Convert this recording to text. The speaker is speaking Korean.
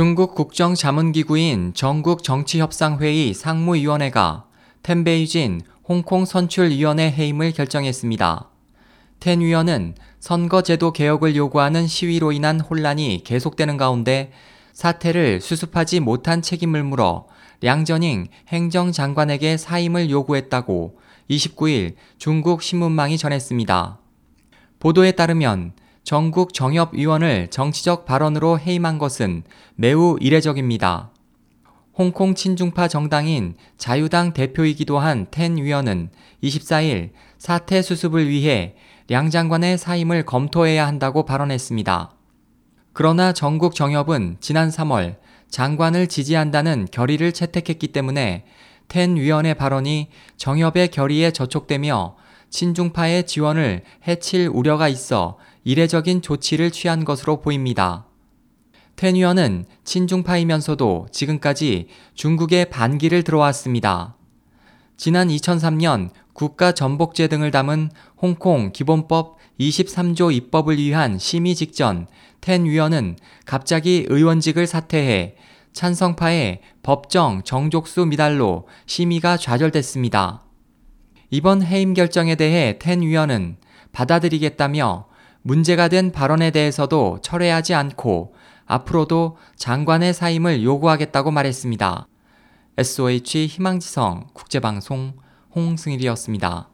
중국 국정자문기구인 전국정치협상회의 상무위원회가 텐베이진 홍콩 선출위원회 해임을 결정했습니다. 텐 위원은 선거제도 개혁을 요구하는 시위로 인한 혼란이 계속되는 가운데 사태를 수습하지 못한 책임을 물어 량전잉 행정장관에게 사임을 요구했다고 29일 중국 신문망이 전했습니다. 보도에 따르면 전국 정협위원을 정치적 발언으로 해임한 것은 매우 이례적입니다. 홍콩 친중파 정당인 자유당 대표이기도 한 텐 위원은 24일 사태 수습을 위해 량 장관의 사임을 검토해야 한다고 발언했습니다. 그러나 전국 정협은 지난 3월 장관을 지지한다는 결의를 채택했기 때문에 텐 위원의 발언이 정협의 결의에 저촉되며 친중파의 지원을 해칠 우려가 있어 이례적인 조치를 취한 것으로 보입니다. 텐 위원은 친중파이면서도 지금까지 중국의 반기를 들어왔습니다. 지난 2003년 국가 전복제 등을 담은 홍콩 기본법 23조 입법을 위한 심의 직전 텐 위원은 갑자기 의원직을 사퇴해 찬성파의 법정 정족수 미달로 심의가 좌절됐습니다. 이번 해임 결정에 대해 텐 위원은 받아들이겠다며 문제가 된 발언에 대해서도 철회하지 않고 앞으로도 장관의 사임을 요구하겠다고 말했습니다. SOH 희망지성 국제방송 홍승일이었습니다.